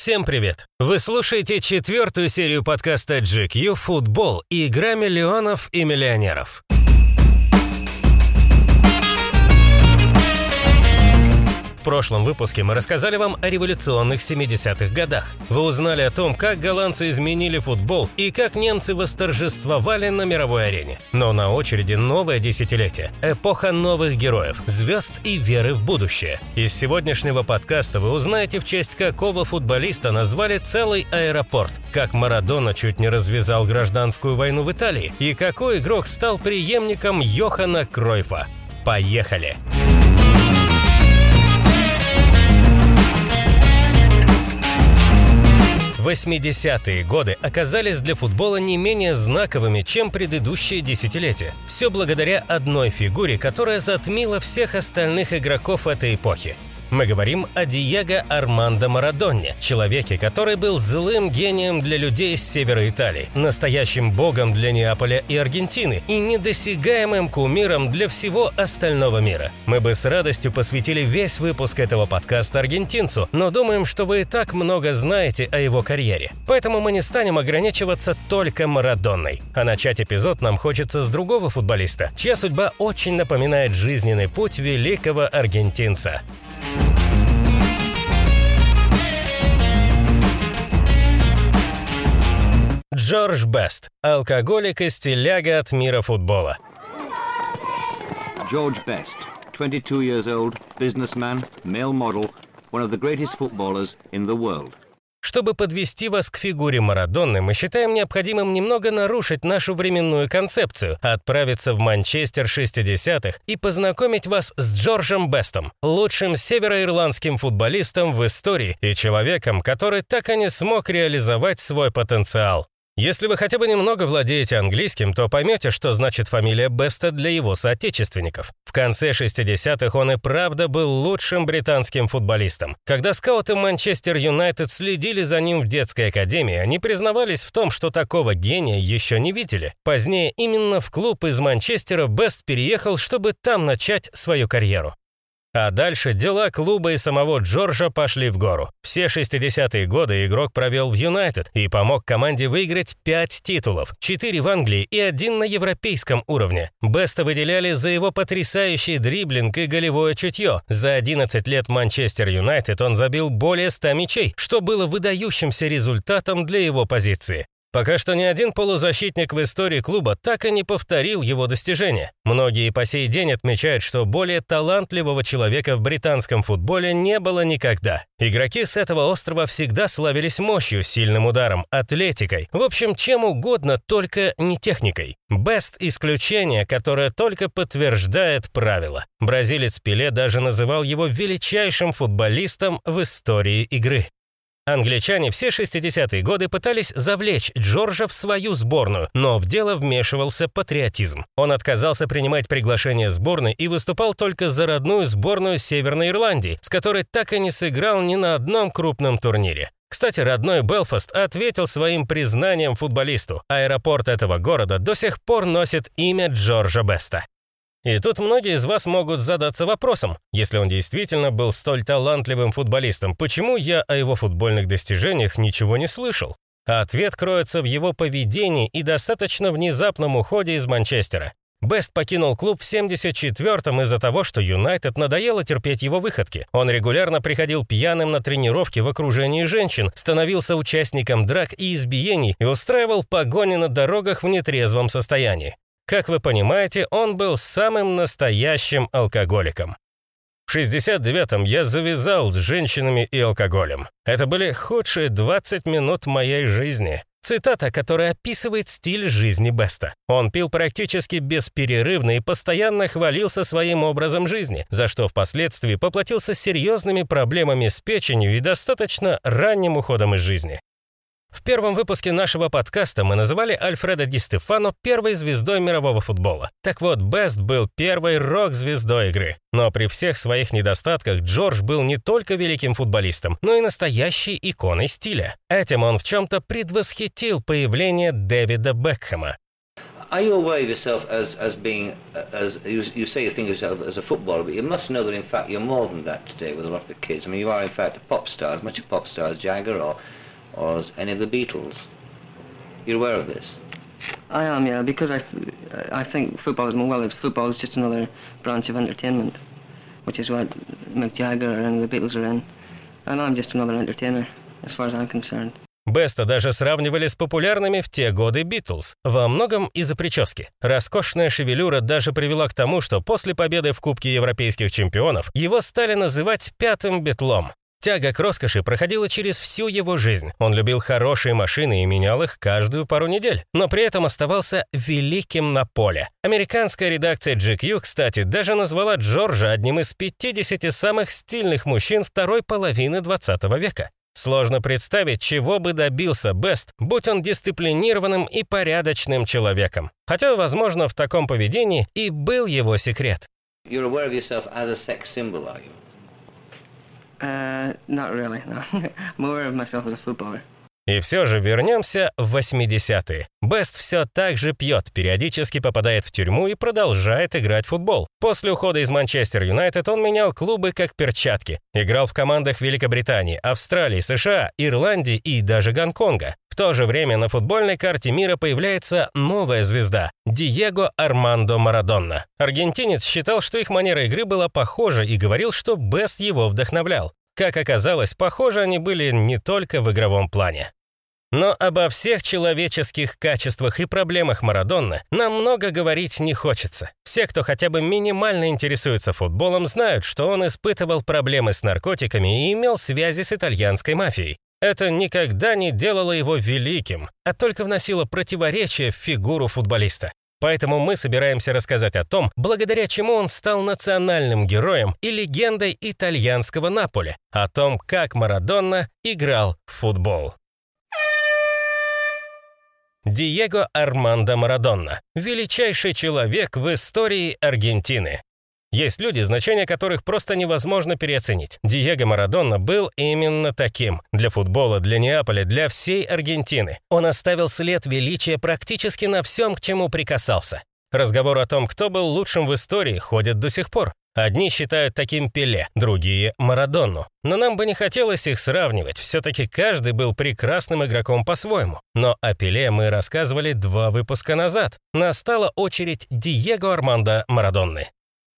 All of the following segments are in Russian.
Всем привет! Вы слушаете четвертую серию подкаста GQ «Футбол. Игра миллионов и миллионеров». В прошлом выпуске мы рассказали вам о революционных 70-х годах. Вы узнали о том, как голландцы изменили футбол и как немцы восторжествовали на мировой арене. Но на очереди новое десятилетие, эпоха новых героев, звезд и веры в будущее. Из сегодняшнего подкаста вы узнаете, в честь какого футболиста назвали целый аэропорт, как Марадона чуть не развязал гражданскую войну в Италии и какой игрок стал преемником Йохана Кройфа. Поехали! Поехали! 80-е годы оказались для футбола не менее знаковыми, чем предыдущие десятилетия. Все благодаря одной фигуре, которая затмила всех остальных игроков этой эпохи мы говорим о Диего Армандо Марадонне, человеке, который был злым гением для людей с севера Италии, настоящим богом для Неаполя и Аргентины и недосягаемым кумиром для всего остального мира. Мы бы с радостью посвятили весь выпуск этого подкаста аргентинцу, но думаем, что вы и так много знаете о его карьере. Поэтому мы не станем ограничиваться только Марадонной. А начать эпизод нам хочется с другого футболиста, чья судьба очень напоминает жизненный путь великого аргентинца. Джордж Бест. Алкоголик и стиляга от мира футбола. George Best, 22 years old, businessman, male model, one of the greatest footballers in the world. Чтобы подвести вас к фигуре Марадонны, мы считаем необходимым немного нарушить нашу временную концепцию, отправиться в Манчестер 60-х и познакомить вас с Джорджем Бестом, лучшим североирландским футболистом в истории и человеком, который так и не смог реализовать свой потенциал. Если вы хотя бы немного владеете английским, то поймете, что значит фамилия Беста для его соотечественников. В конце 60-х он и правда был лучшим британским футболистом. Когда скауты Манчестер Юнайтед следили за ним в детской академии, они признавались в том, что такого гения еще не видели. Позднее именно в клуб из Манчестера Бест переехал, чтобы там начать свою карьеру. А дальше дела клуба и самого Джорджа пошли в гору. Все 60-е годы игрок провел в Юнайтед и помог команде выиграть 5 титулов, 4 в Англии и один на европейском уровне. Беста выделяли за его потрясающий дриблинг и голевое чутье. За 11 лет Манчестер Юнайтед он забил более 100 мячей, что было выдающимся результатом для его позиции. Пока что ни один полузащитник в истории клуба так и не повторил его достижения. Многие по сей день отмечают, что более талантливого человека в британском футболе не было никогда. Игроки с этого острова всегда славились мощью, сильным ударом, атлетикой, в общем, чем угодно, только не техникой. Бест – исключение, которое только подтверждает правило. Бразилец Пеле даже называл его величайшим футболистом в истории игры. Англичане все 60-е годы пытались завлечь Джорджа в свою сборную, но в дело вмешивался патриотизм. Он отказался принимать приглашение сборной и выступал только за родную сборную Северной Ирландии, с которой так и не сыграл ни на одном крупном турнире. Кстати, родной Белфаст ответил своим признанием футболисту. Аэропорт этого города до сих пор носит имя Джорджа Беста. И тут многие из вас могут задаться вопросом, если он действительно был столь талантливым футболистом, почему я о его футбольных достижениях ничего не слышал? ответ кроется в его поведении и достаточно внезапном уходе из Манчестера. Бест покинул клуб в 74-м из-за того, что Юнайтед надоело терпеть его выходки. Он регулярно приходил пьяным на тренировки в окружении женщин, становился участником драк и избиений и устраивал погони на дорогах в нетрезвом состоянии. Как вы понимаете, он был самым настоящим алкоголиком. В 69-м я завязал с женщинами и алкоголем. Это были худшие 20 минут моей жизни. Цитата, которая описывает стиль жизни Беста. Он пил практически бесперерывно и постоянно хвалился своим образом жизни, за что впоследствии поплатился серьезными проблемами с печенью и достаточно ранним уходом из жизни. В первом выпуске нашего подкаста мы называли Альфреда Ди Стефано первой звездой мирового футбола. Так вот, Бест был первой рок-звездой игры. Но при всех своих недостатках Джордж был не только великим футболистом, но и настоящей иконой стиля. Этим он в чем-то предвосхитил появление Дэвида Бекхэма. Are you aware of yourself as, as being, as you, you say you think of yourself as a footballer, but you must know that in fact you're more than that today with a lot of the kids. I mean, you are in fact a pop star, as much a pop star as Jagger or, or as any of the Beatles. You're aware of this? I am, yeah, because I, th- I think football is more well. It's football is just another branch of entertainment, which is what Mick Jagger and the Beatles are in, and I'm just another entertainer, as far as I'm concerned. Беста даже сравнивали с популярными в те годы Битлз, во многом из-за прически. Роскошная шевелюра даже привела к тому, что после победы в Кубке европейских чемпионов его стали называть «пятым битлом». Тяга к роскоши проходила через всю его жизнь. Он любил хорошие машины и менял их каждую пару недель, но при этом оставался великим на поле. Американская редакция GQ, кстати, даже назвала Джорджа одним из 50 самых стильных мужчин второй половины 20 века. Сложно представить, чего бы добился Бест, будь он дисциплинированным и порядочным человеком. Хотя, возможно, в таком поведении и был его секрет. You're aware of yourself as a sex symbol, are you? Uh, not really, no. Aware of myself as a footballer. И все же вернемся в 80-е. Бест все так же пьет, периодически попадает в тюрьму и продолжает играть в футбол. После ухода из Манчестер Юнайтед он менял клубы как перчатки. Играл в командах Великобритании, Австралии, США, Ирландии и даже Гонконга. В то же время на футбольной карте мира появляется новая звезда – Диего Армандо Марадонна. Аргентинец считал, что их манера игры была похожа и говорил, что Бест его вдохновлял. Как оказалось, похожи они были не только в игровом плане. Но обо всех человеческих качествах и проблемах Марадонны нам много говорить не хочется. Все, кто хотя бы минимально интересуется футболом, знают, что он испытывал проблемы с наркотиками и имел связи с итальянской мафией. Это никогда не делало его великим, а только вносило противоречие в фигуру футболиста. Поэтому мы собираемся рассказать о том, благодаря чему он стал национальным героем и легендой итальянского Наполи, о том, как Марадонна играл в футбол. Диего Армандо Марадонна – величайший человек в истории Аргентины. Есть люди, значение которых просто невозможно переоценить. Диего Марадонна был именно таким. Для футбола, для Неаполя, для всей Аргентины. Он оставил след величия практически на всем, к чему прикасался. Разговор о том, кто был лучшим в истории, ходит до сих пор. Одни считают таким Пеле, другие – Марадонну. Но нам бы не хотелось их сравнивать, все-таки каждый был прекрасным игроком по-своему. Но о Пеле мы рассказывали два выпуска назад. Настала очередь Диего Армандо Марадонны.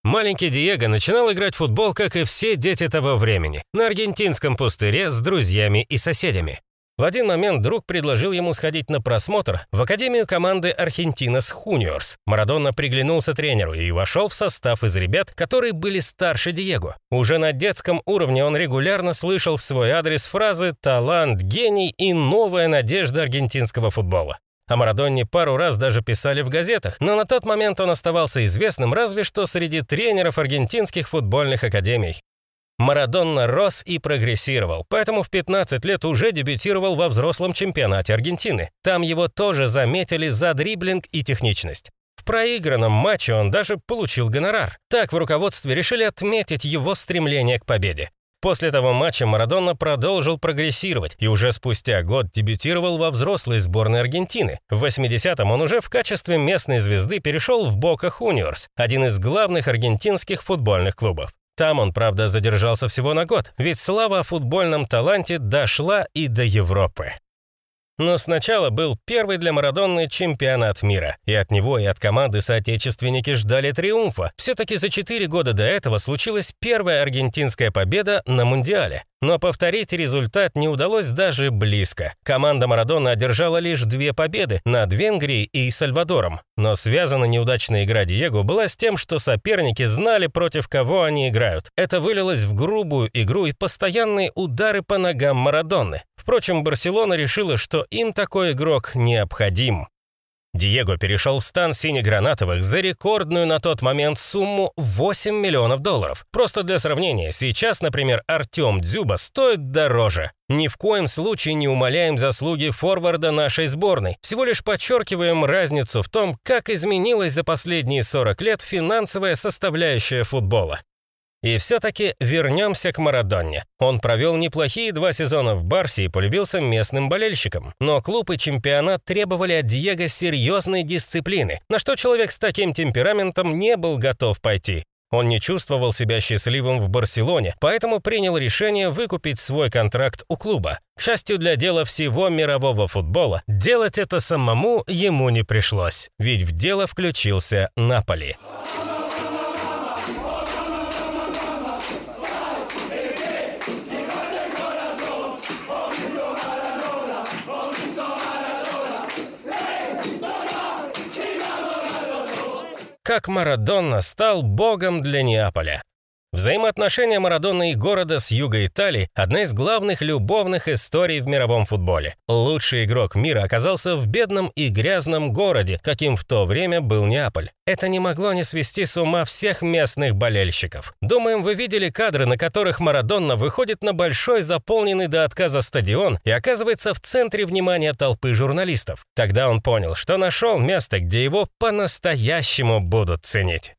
Маленький Диего начинал играть в футбол, как и все дети того времени, на аргентинском пустыре с друзьями и соседями. В один момент друг предложил ему сходить на просмотр в академию команды Аргентинас Хуниорс. Марадонна приглянулся тренеру и вошел в состав из ребят, которые были старше Диего. Уже на детском уровне он регулярно слышал в свой адрес фразы «талант», «гений» и «новая надежда аргентинского футбола». О Марадонне пару раз даже писали в газетах, но на тот момент он оставался известным разве что среди тренеров аргентинских футбольных академий. Марадонна рос и прогрессировал, поэтому в 15 лет уже дебютировал во взрослом чемпионате Аргентины. Там его тоже заметили за дриблинг и техничность. В проигранном матче он даже получил гонорар. Так в руководстве решили отметить его стремление к победе. После того матча Марадонна продолжил прогрессировать и уже спустя год дебютировал во взрослой сборной Аргентины. В 80-м он уже в качестве местной звезды перешел в Бока Хуниорс, один из главных аргентинских футбольных клубов. Там он, правда, задержался всего на год, ведь слава о футбольном таланте дошла и до Европы. Но сначала был первый для Марадонны чемпионат мира, и от него и от команды соотечественники ждали триумфа. Все-таки за четыре года до этого случилась первая аргентинская победа на Мундиале. Но повторить результат не удалось даже близко. Команда Марадона одержала лишь две победы над Венгрией и Сальвадором. Но связана неудачная игра Диего была с тем, что соперники знали, против кого они играют. Это вылилось в грубую игру и постоянные удары по ногам Марадонны. Впрочем, Барселона решила, что им такой игрок необходим. Диего перешел в стан синегранатовых за рекордную на тот момент сумму 8 миллионов долларов. Просто для сравнения, сейчас, например, Артем Дзюба стоит дороже. Ни в коем случае не умаляем заслуги форварда нашей сборной, всего лишь подчеркиваем разницу в том, как изменилась за последние 40 лет финансовая составляющая футбола. И все-таки вернемся к Марадонне. Он провел неплохие два сезона в Барсе и полюбился местным болельщикам. Но клуб и чемпионат требовали от Диего серьезной дисциплины, на что человек с таким темпераментом не был готов пойти. Он не чувствовал себя счастливым в Барселоне, поэтому принял решение выкупить свой контракт у клуба. К счастью для дела всего мирового футбола, делать это самому ему не пришлось, ведь в дело включился Наполи. Как Марадонна стал богом для Неаполя. Взаимоотношения Марадона и города с юга Италии – одна из главных любовных историй в мировом футболе. Лучший игрок мира оказался в бедном и грязном городе, каким в то время был Неаполь. Это не могло не свести с ума всех местных болельщиков. Думаем, вы видели кадры, на которых Марадонна выходит на большой заполненный до отказа стадион и оказывается в центре внимания толпы журналистов. Тогда он понял, что нашел место, где его по-настоящему будут ценить.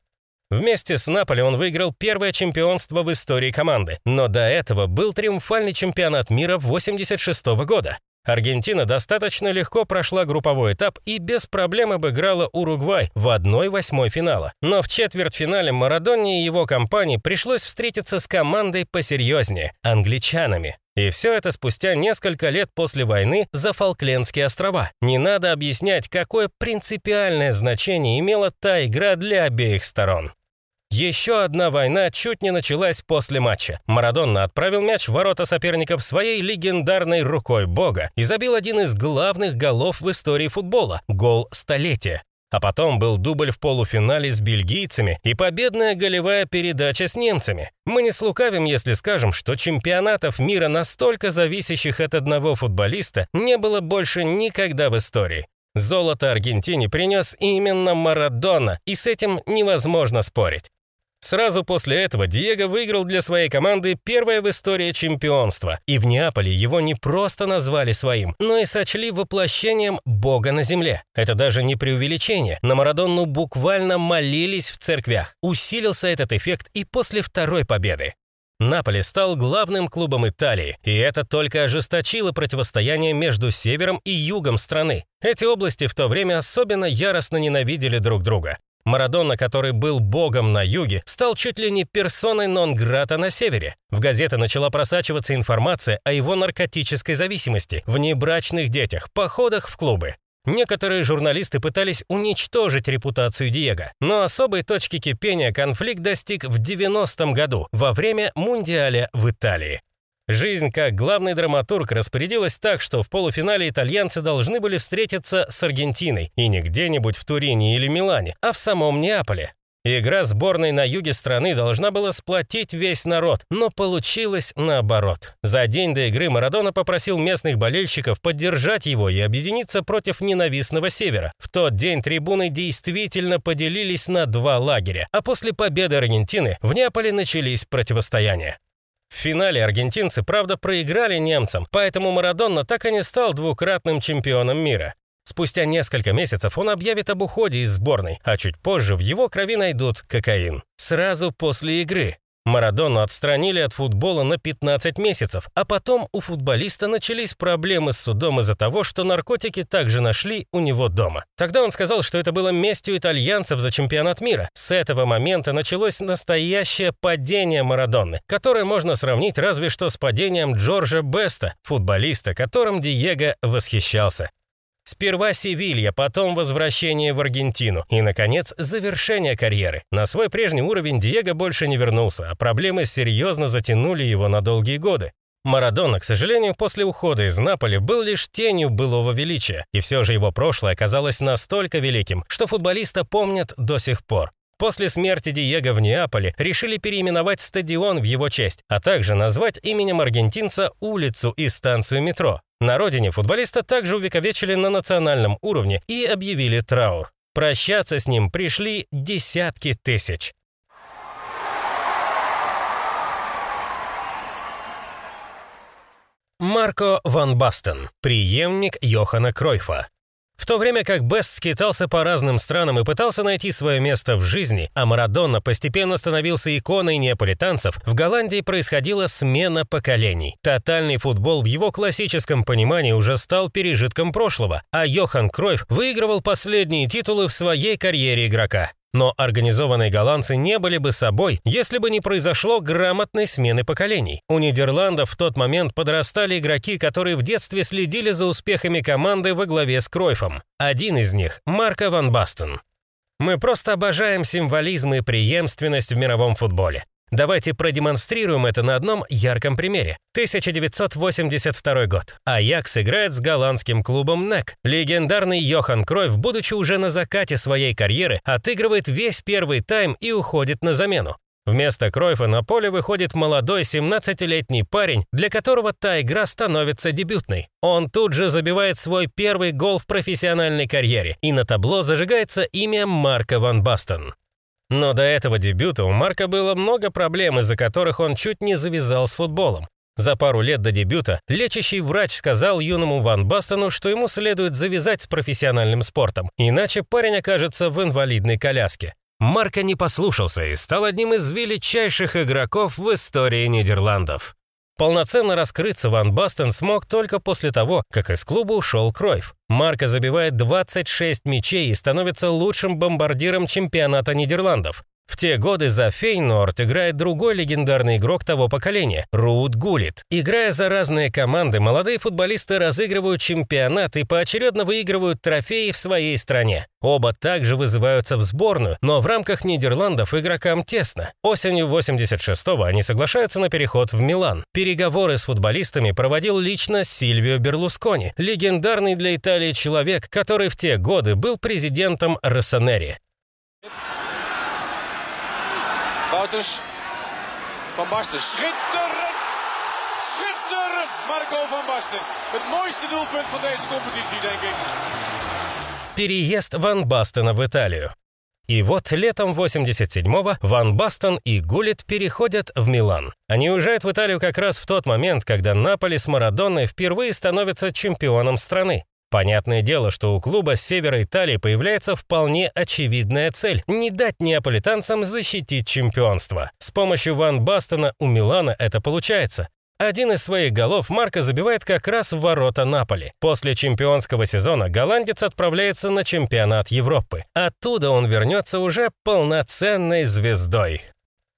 Вместе с Наполи он выиграл первое чемпионство в истории команды, но до этого был триумфальный чемпионат мира 86 года. Аргентина достаточно легко прошла групповой этап и без проблем обыграла Уругвай в 1-8 финала. Но в четвертьфинале Марадоне и его компании пришлось встретиться с командой посерьезнее – англичанами. И все это спустя несколько лет после войны за Фолклендские острова. Не надо объяснять, какое принципиальное значение имела та игра для обеих сторон. Еще одна война чуть не началась после матча. Марадонна отправил мяч в ворота соперников своей легендарной рукой бога и забил один из главных голов в истории футбола – гол столетия. А потом был дубль в полуфинале с бельгийцами и победная голевая передача с немцами. Мы не слукавим, если скажем, что чемпионатов мира, настолько зависящих от одного футболиста, не было больше никогда в истории. Золото Аргентине принес именно Марадона, и с этим невозможно спорить. Сразу после этого Диего выиграл для своей команды первое в истории чемпионство, и в Неаполе его не просто назвали своим, но и сочли воплощением Бога на земле. Это даже не преувеличение, на Марадонну буквально молились в церквях. Усилился этот эффект и после второй победы. Наполи стал главным клубом Италии, и это только ожесточило противостояние между севером и югом страны. Эти области в то время особенно яростно ненавидели друг друга. Марадона, который был богом на юге, стал чуть ли не персоной нон-грата на севере. В газеты начала просачиваться информация о его наркотической зависимости, внебрачных детях, походах в клубы. Некоторые журналисты пытались уничтожить репутацию Диего, но особой точки кипения конфликт достиг в 90-м году, во время Мундиаля в Италии. Жизнь как главный драматург распорядилась так, что в полуфинале итальянцы должны были встретиться с Аргентиной, и не где-нибудь в Турине или Милане, а в самом Неаполе. Игра сборной на юге страны должна была сплотить весь народ, но получилось наоборот. За день до игры Марадона попросил местных болельщиков поддержать его и объединиться против ненавистного севера. В тот день трибуны действительно поделились на два лагеря, а после победы Аргентины в Неаполе начались противостояния. В финале аргентинцы, правда, проиграли немцам, поэтому Марадонна так и не стал двукратным чемпионом мира. Спустя несколько месяцев он объявит об уходе из сборной, а чуть позже в его крови найдут кокаин. Сразу после игры. Марадону отстранили от футбола на 15 месяцев, а потом у футболиста начались проблемы с судом из-за того, что наркотики также нашли у него дома. Тогда он сказал, что это было местью итальянцев за чемпионат мира. С этого момента началось настоящее падение Марадонны, которое можно сравнить разве что с падением Джорджа Беста, футболиста, которым Диего восхищался. Сперва Севилья, потом возвращение в Аргентину и, наконец, завершение карьеры. На свой прежний уровень Диего больше не вернулся, а проблемы серьезно затянули его на долгие годы. Марадона, к сожалению, после ухода из Наполи был лишь тенью былого величия, и все же его прошлое оказалось настолько великим, что футболиста помнят до сих пор. После смерти Диего в Неаполе решили переименовать стадион в его честь, а также назвать именем аргентинца улицу и станцию метро. На родине футболиста также увековечили на национальном уровне и объявили траур. Прощаться с ним пришли десятки тысяч. Марко ван Бастен, преемник Йохана Кройфа. В то время как Бест скитался по разным странам и пытался найти свое место в жизни, а Марадона постепенно становился иконой неаполитанцев, в Голландии происходила смена поколений. Тотальный футбол в его классическом понимании уже стал пережитком прошлого, а Йохан Кройф выигрывал последние титулы в своей карьере игрока. Но организованные голландцы не были бы собой, если бы не произошло грамотной смены поколений. У Нидерландов в тот момент подрастали игроки, которые в детстве следили за успехами команды во главе с Кройфом. Один из них – Марко Ван Бастен. Мы просто обожаем символизм и преемственность в мировом футболе. Давайте продемонстрируем это на одном ярком примере. 1982 год. Аякс играет с голландским клубом НЕК. Легендарный Йохан Кройф, будучи уже на закате своей карьеры, отыгрывает весь первый тайм и уходит на замену. Вместо Кройфа на поле выходит молодой 17-летний парень, для которого та игра становится дебютной. Он тут же забивает свой первый гол в профессиональной карьере, и на табло зажигается имя Марка Ван Бастен. Но до этого дебюта у Марка было много проблем, из-за которых он чуть не завязал с футболом. За пару лет до дебюта лечащий врач сказал юному Ван Бастону, что ему следует завязать с профессиональным спортом, иначе парень окажется в инвалидной коляске. Марка не послушался и стал одним из величайших игроков в истории Нидерландов. Полноценно раскрыться Ван Бастен смог только после того, как из клуба ушел Кройф. Марко забивает 26 мячей и становится лучшим бомбардиром чемпионата Нидерландов. В те годы за Фейнорд играет другой легендарный игрок того поколения – Руд Гулит. Играя за разные команды, молодые футболисты разыгрывают чемпионат и поочередно выигрывают трофеи в своей стране. Оба также вызываются в сборную, но в рамках Нидерландов игрокам тесно. Осенью 86-го они соглашаются на переход в Милан. Переговоры с футболистами проводил лично Сильвио Берлускони, легендарный для Италии человек, который в те годы был президентом Россонери. Wouters. Van Basten. Schitterend! Schitterend! Marco van Basten. Het mooiste doelpunt van deze competitie, denk ik. Переезд Ван Бастена в Италию. И вот летом 87-го Ван Бастон и Гулит переходят в Милан. Они уезжают в Италию как раз в тот момент, когда Наполи с Марадонной впервые становятся чемпионом страны. Понятное дело, что у клуба с севера Италии появляется вполне очевидная цель – не дать неаполитанцам защитить чемпионство. С помощью Ван Бастона у Милана это получается. Один из своих голов Марко забивает как раз в ворота Наполи. После чемпионского сезона голландец отправляется на чемпионат Европы. Оттуда он вернется уже полноценной звездой.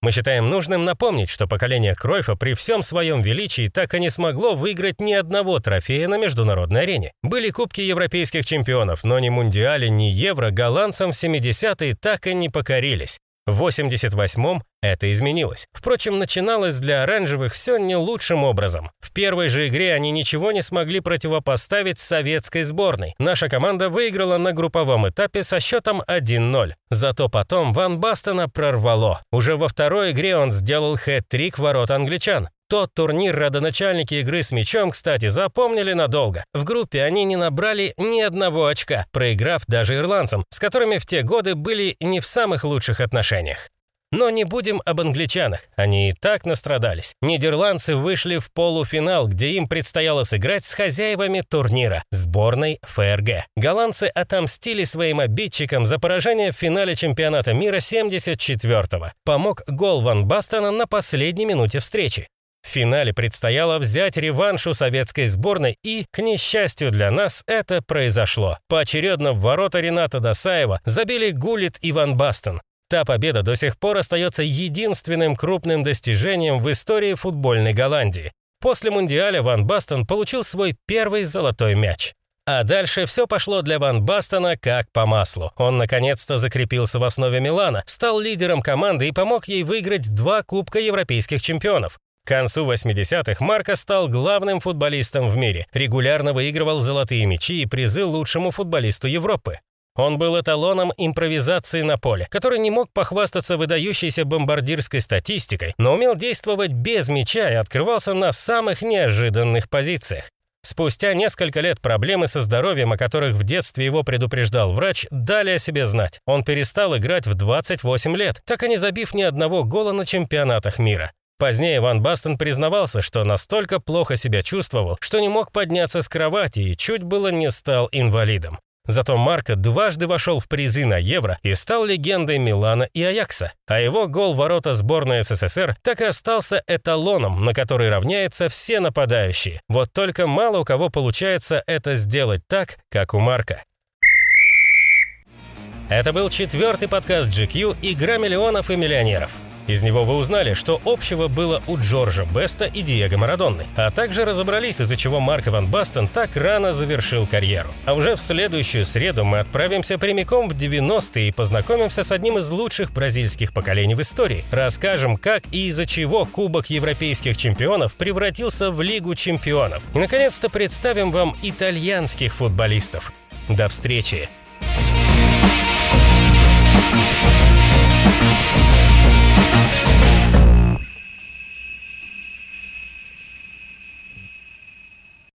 Мы считаем нужным напомнить, что поколение Кройфа при всем своем величии так и не смогло выиграть ни одного трофея на международной арене. Были кубки европейских чемпионов, но ни Мундиале, ни Евро голландцам в 70-е так и не покорились. В 88-м это изменилось. Впрочем, начиналось для оранжевых все не лучшим образом. В первой же игре они ничего не смогли противопоставить советской сборной. Наша команда выиграла на групповом этапе со счетом 1-0. Зато потом Ван Бастона прорвало. Уже во второй игре он сделал хэт-трик ворот англичан. Тот турнир родоначальники игры с мячом, кстати, запомнили надолго. В группе они не набрали ни одного очка, проиграв даже ирландцам, с которыми в те годы были не в самых лучших отношениях. Но не будем об англичанах, они и так настрадались. Нидерландцы вышли в полуфинал, где им предстояло сыграть с хозяевами турнира, сборной ФРГ. Голландцы отомстили своим обидчикам за поражение в финале чемпионата мира 74-го. Помог гол Ван Бастона на последней минуте встречи. В финале предстояло взять реванш у советской сборной, и, к несчастью для нас, это произошло. Поочередно в ворота Рената Досаева забили Гулит и Ван Бастен. Та победа до сих пор остается единственным крупным достижением в истории футбольной Голландии. После Мундиаля Ван Бастен получил свой первый золотой мяч. А дальше все пошло для Ван Бастона как по маслу. Он наконец-то закрепился в основе Милана, стал лидером команды и помог ей выиграть два Кубка Европейских чемпионов. К концу 80-х Марко стал главным футболистом в мире, регулярно выигрывал золотые мячи и призы лучшему футболисту Европы. Он был эталоном импровизации на поле, который не мог похвастаться выдающейся бомбардирской статистикой, но умел действовать без мяча и открывался на самых неожиданных позициях. Спустя несколько лет проблемы со здоровьем, о которых в детстве его предупреждал врач, дали о себе знать. Он перестал играть в 28 лет, так и не забив ни одного гола на чемпионатах мира. Позднее Ван Бастон признавался, что настолько плохо себя чувствовал, что не мог подняться с кровати и чуть было не стал инвалидом. Зато Марко дважды вошел в призы на Евро и стал легендой Милана и Аякса. А его гол ворота сборной СССР так и остался эталоном, на который равняются все нападающие. Вот только мало у кого получается это сделать так, как у Марка. Это был четвертый подкаст GQ «Игра миллионов и миллионеров». Из него вы узнали, что общего было у Джорджа Беста и Диего Марадонны, а также разобрались, из-за чего Марк Ван Бастен так рано завершил карьеру. А уже в следующую среду мы отправимся прямиком в 90-е и познакомимся с одним из лучших бразильских поколений в истории. Расскажем, как и из-за чего Кубок Европейских чемпионов превратился в Лигу чемпионов. И, наконец-то, представим вам итальянских футболистов. До встречи!